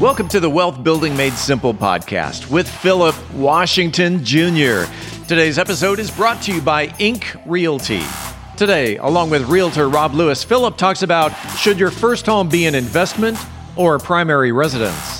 Welcome to the Wealth Building Made Simple podcast with Phillip Washington Jr. Today's episode is brought to you by Ink Realty. Today, along with realtor Rob Lewis, Phillip talks about should your first home be an investment or a primary residence?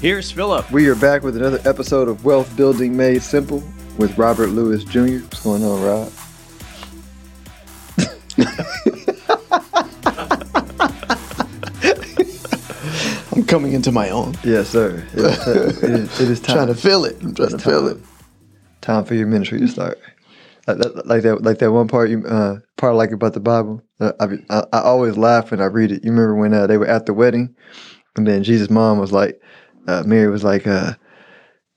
Here's Phillip. We are back with another episode of Wealth Building Made Simple with Robert Lewis Jr. What's going on, Rob? I'm coming into my own. Yes, sir. Yes, sir. It, is, it is time. trying to feel it. I'm trying to feel it. Time for your ministry to start. Like that, like that, like that one part you uh, part I like about the Bible. Uh, I, I, I always laugh when I read it. You remember when uh, they were at the wedding, and then Jesus' mom was like, uh, Mary was like, uh,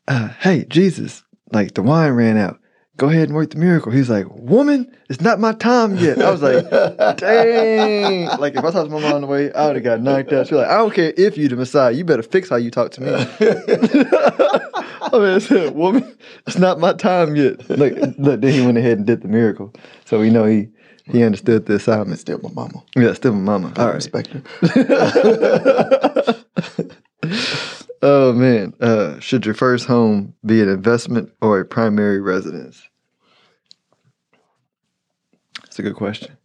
uh, "Hey, Jesus, like the wine ran out. Go ahead and work the miracle." He's like, "Woman, it's not my time yet." I was like, "Dang!" Like if I talked to my mom on the way, I would have got knocked out. She's like, "I don't care if you the Messiah. You better fix how you talk to me." I mean, I said, "Woman, it's not my time yet." Like, look, then he went ahead and did the miracle, so we know he he understood the assignment. Still my mama. Yeah, still my mama. I All right. respect her. Oh man, uh, should your first home be an investment or a primary residence? That's a good question.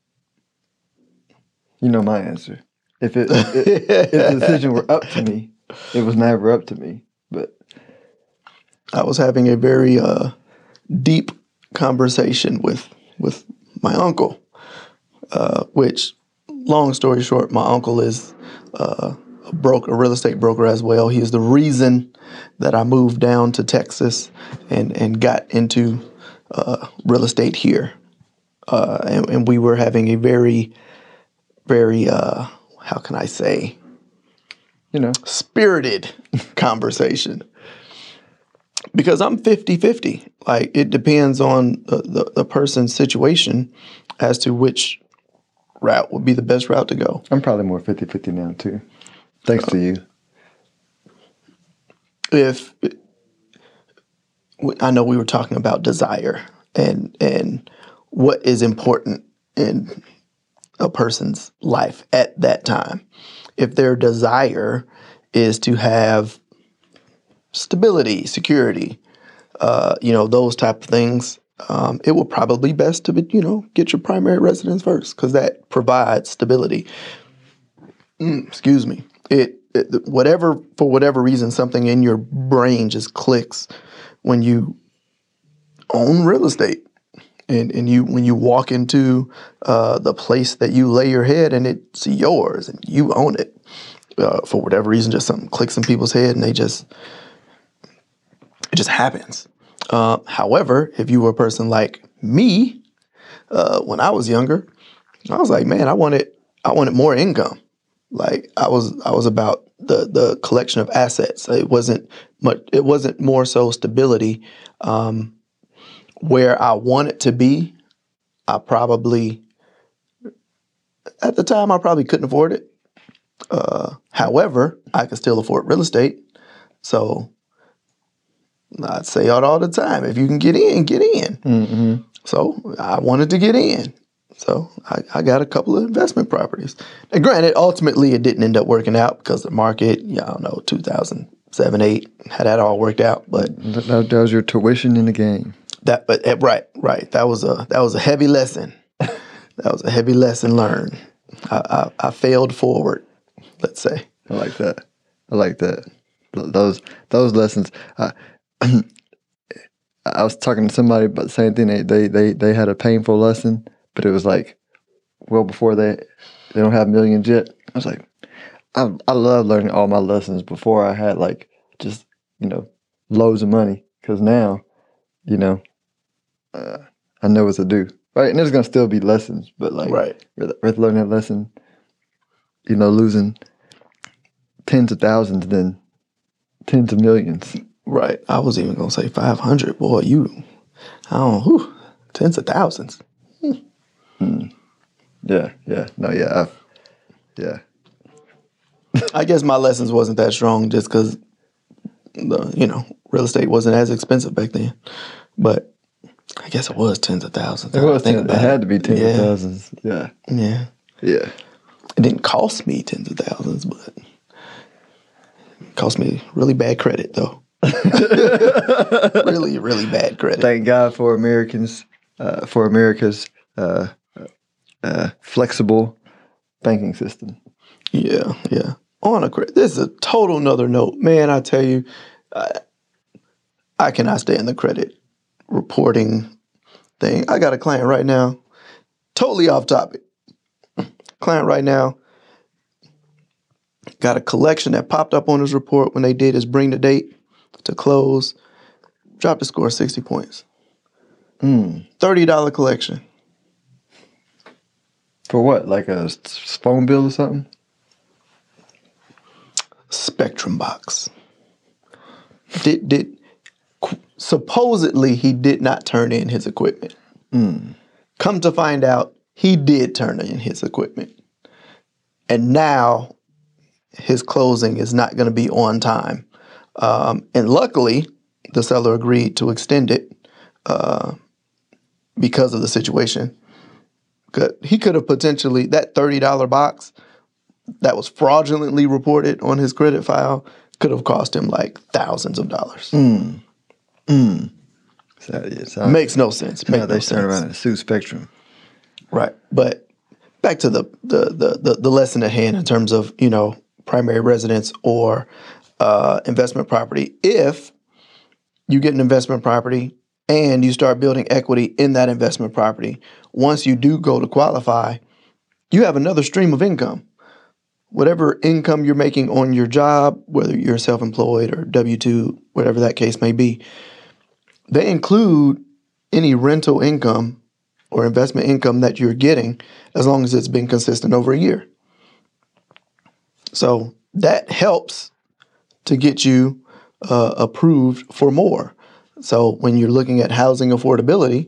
You know my answer. If it if, if the decision were up to me, it was never up to me. But I was having a very uh, deep conversation with with my uncle, uh, which, long story short, my uncle is uh, a broker, a real estate broker as well. He is the reason that I moved down to Texas and and got into uh, real estate here, uh, and, and we were having a very, very uh, how can I say you know, spirited conversation because I'm 50 50. Like it depends on the, the, the person's situation as to which route would be the best route to go. I'm probably more 50-50 now too. Thanks to you. If I know we were talking about desire and and what is important in a person's life at that time. If their desire is to have stability, security, uh, you know, those type of things, um, it will probably be best to, be, you know, get your primary residence first because that provides stability. Mm, excuse me. It, it whatever for whatever reason something in your brain just clicks when you own real estate. And and you when you walk into uh, the place that you lay your head and it's yours and you own it uh, for whatever reason just something clicks in people's head and they just it just happens. Uh, however if you were a person like me uh, when I was younger I was like man I wanted I wanted more income like I was I was about the the collection of assets it wasn't much it wasn't more so stability um, where I wanted to be, I probably, at the time, I probably couldn't afford it. Uh, however, I could still afford real estate. So I'd say it all the time if you can get in, get in. Mm-hmm. So I wanted to get in. So I, I got a couple of investment properties. And granted, ultimately, it didn't end up working out because the market, yeah, I don't know, 2007, 8, had that all worked out. But That, that was your tuition in the game. that but eh, right right that was a that was a heavy lesson that was a heavy lesson learned I, I, I failed forward let's say I like that. I like that. Those those lessons. I, I was talking to somebody about the same thing. They, they they they had a painful lesson, but it was like well before they they don't have millions yet. I was like, I I love learning all my lessons before I had like just you know loads of money because now you know uh, I know what to do. Right, and there's gonna still be lessons, but like Right. rather, rather learn that lesson, you know, losing tens of thousands than tens of millions. Right. I was even gonna say five hundred. Boy, you, I don't. Whew, tens of thousands. Yeah, yeah, no, yeah, I've, yeah. I guess my lessons wasn't that strong just because the you know real estate wasn't as expensive back then, but I guess it was tens of thousands. It was. Think Ten, it had to be tens yeah. of thousands. Yeah, Yeah, yeah. it didn't cost me tens of thousands, but it cost me really bad credit though. really, really bad credit. Thank God for Americans, uh, for America's uh, uh, flexible banking system. Yeah, yeah. On a credit, this is a total another note, man. I tell you, I, I cannot stand the credit reporting thing. I got a client right now, totally off topic. Client right now got a collection that popped up on his report when they did his bring the date to close. Dropped the score sixty points. Thirty dollar collection. For what? Like a phone bill or something? Spectrum box. Did did supposedly he did not turn in his equipment. Come to find out, he did turn in his equipment, and now his closing is not going to be on time. Um, and luckily, the seller agreed to extend it uh, because of the situation. 'Cause He could have potentially that thirty dollar box that was fraudulently reported on his credit file could have cost him like thousands of dollars. So, yeah, so Makes no sense. Makes they no turn sense. around and sue Spectrum. Right. But back to the, the the the the lesson at hand in terms of you know primary residence or uh, investment property. If you get an investment property and you start building equity in that investment property, once you do go to qualify, you have another stream of income. Whatever income you're making on your job, whether you're self-employed or W two, whatever that case may be, they include any rental income or investment income that you're getting as long as it's been consistent over a year. So that helps to get you uh, approved for more. So when you're looking at housing affordability,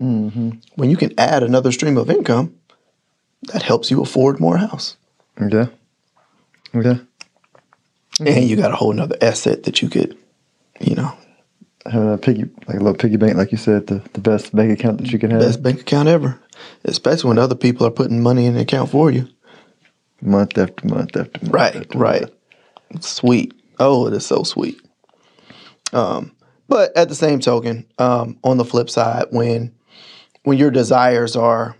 when you can add another stream of income, that helps you afford more house. Okay. Okay. And you got a whole nother asset that you could, you know, Having a piggy, like a little piggy bank, like you said, the, the best bank account that you can have. best bank account ever. Especially when other people are putting money in the account for you. Month after month after month. Right, after right. month. Sweet. Oh, it is so sweet. Um, but at the same token, um, on the flip side, when when your desires are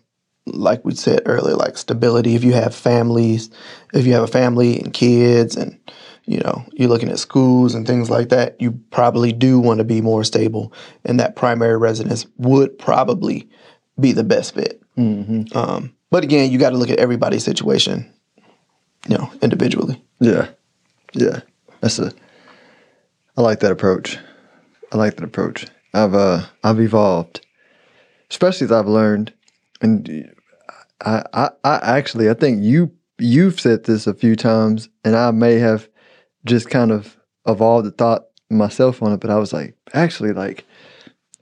like we said earlier, like stability, if you have families, if you have a family and kids and you know, you're looking at schools and things like that, you probably do want to be more stable. And that primary residence would probably be the best fit. Um, but again, you got to look at everybody's situation, you know, individually. Yeah. Yeah. That's a I like that approach. I like that approach. I've uh I've evolved. Especially as I've learned and I, I I actually I think you you've said this a few times and I may have just kind of evolved the thought myself on it, but I was like, actually like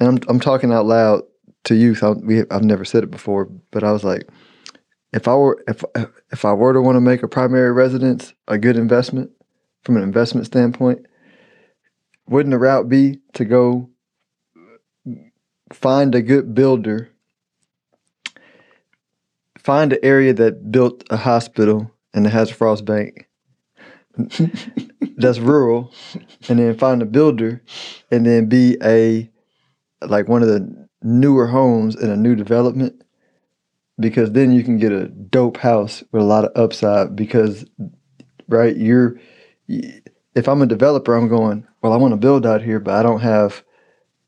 and I'm I'm talking out loud to you, so we I've never said it before, but I was like, if I were if if I were to want to make a primary residence a good investment from an investment standpoint, wouldn't the route be to go find a good builder, find an area that built a hospital and it has a frost bank that's rural, and then find a builder, and then be a like one of the newer homes in a new development? Because then you can get a dope house with a lot of upside because right you're if i'm a developer i'm going well i want to build out here but i don't have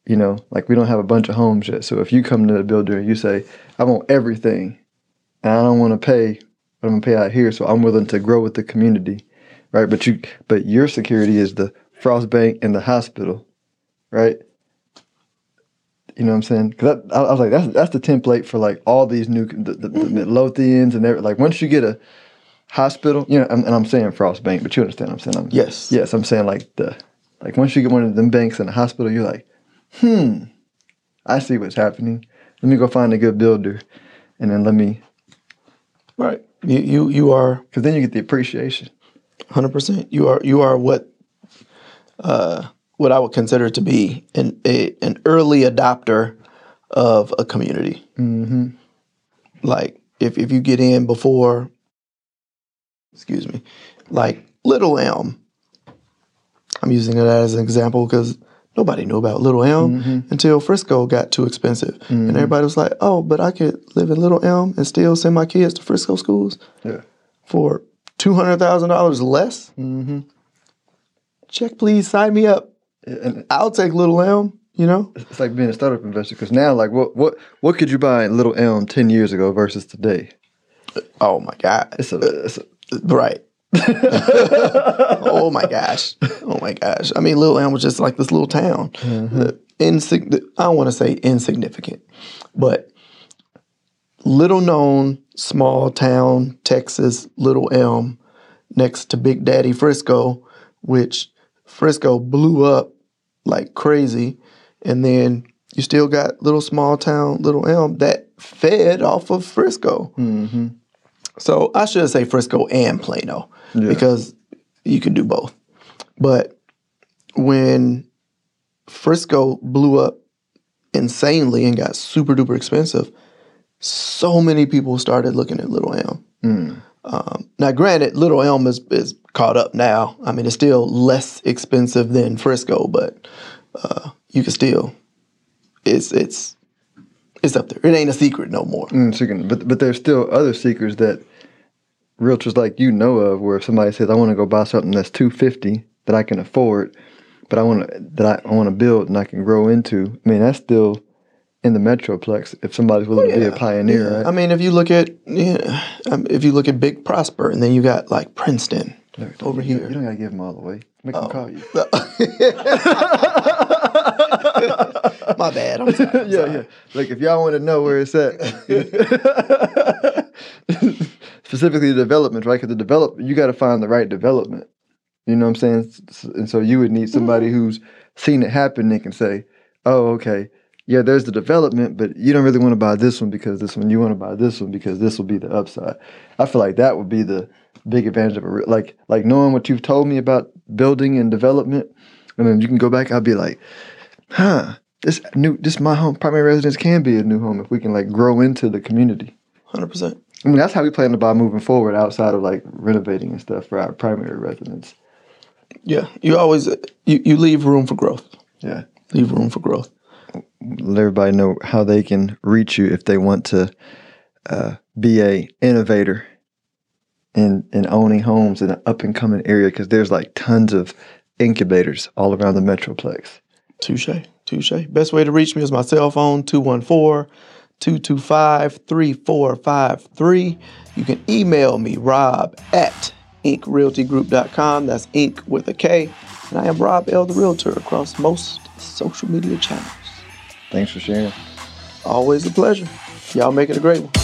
you know like we don't have a bunch of homes yet so if you come to the builder and you say i want everything and i don't want to pay i'm going to pay out here so i'm willing to grow with the community right but you but your security is the frost bank and the hospital right you know what I'm saying? Because I, I was like, that's that's the template for like all these new the, the, the Midlothians and everything. Like once you get a hospital, you know, and, and I'm saying Frost Bank, but you understand what I'm saying? I'm, Yes. Yes, I'm saying like the Like once you get one of them banks in the hospital, you're like, hmm, I see what's happening. Let me go find a good builder, and then let me, Right. You you you are because then you get the appreciation. hundred percent. You are you are what uh, what I would consider to be an a, an early adopter of a community. Mm-hmm. Like if if you get in before, excuse me, like Little Elm. I'm using it as an example because nobody knew about Little Elm until Frisco got too expensive, and everybody was like, "Oh, but I could live in Little Elm and still send my kids to Frisco schools." Yeah. for two hundred thousand dollars less. Mm-hmm. Check, please sign me up. And I'll take Little Elm. You know, it's like being a startup investor because now, like, what what what could you buy in Little Elm ten years ago versus today? oh my god, It's a, it's a right. oh my gosh, oh my gosh. I mean, Little Elm was just like this little town. Mm-hmm. The insig- I don't want to say insignificant, but little known small town Texas Little Elm next to Big Daddy Frisco, which Frisco blew up like crazy, and then you still got little small town Little Elm that fed off of Frisco. Mm-hmm. So I should say Frisco and Plano because you can do both. But when Frisco blew up insanely and got super duper expensive, so many people started looking at Little Elm. Um, now, granted, Little Elm is, is caught up now. I mean, it's still less expensive than Frisco, but uh, you can still it's it's it's up there. It ain't a secret no more. Mm. But but there's still other secrets that realtors like you know of, where if somebody says, "I want to go buy something that's two fifty that I can afford, but I want to that I, I want to build and I can grow into." I mean, that's still in the metroplex. If somebody's willing to be a pioneer, Yeah. right? I mean, if you look at yeah, um, if you look at Big Prosper, and then you got like Princeton over you, here. you don't gotta give them all away. Make them call you. My bad. I'm sorry. I'm yeah, sorry. yeah. Like if y'all want to know where it's at, specifically the development, right? Because the develop, you got to find the right development. You know what I'm saying? And so you would need somebody mm-hmm. who's seen it happen and can say, "Oh, okay, yeah, there's the development, but you don't really want to buy this one because this one. You want to buy this one because this will be the upside." I feel like that would be the big advantage of a re- like like knowing what you've told me about building and development, and then you can go back. I'll be like, "Huh." This new, this my home, primary residence can be a new home if we can like grow into the community. Hundred percent. I mean, that's how we plan to buy moving forward, outside of like renovating and stuff for our primary residence. Yeah, you always you, you leave room for growth. Yeah, Leave room for growth. let everybody know how they can reach you if they want to uh, be a innovator in in owning homes in an up and coming area because there's like tons of incubators all around the metroplex. Touche. Touche. Best way to reach me is my cell phone 214 225 3453. You can email me, rob at inkrealtygroup.com. That's ink with a K. And I am Rob L. the Realtor across most social media channels. Thanks for sharing. Always a pleasure. Y'all make it a great one.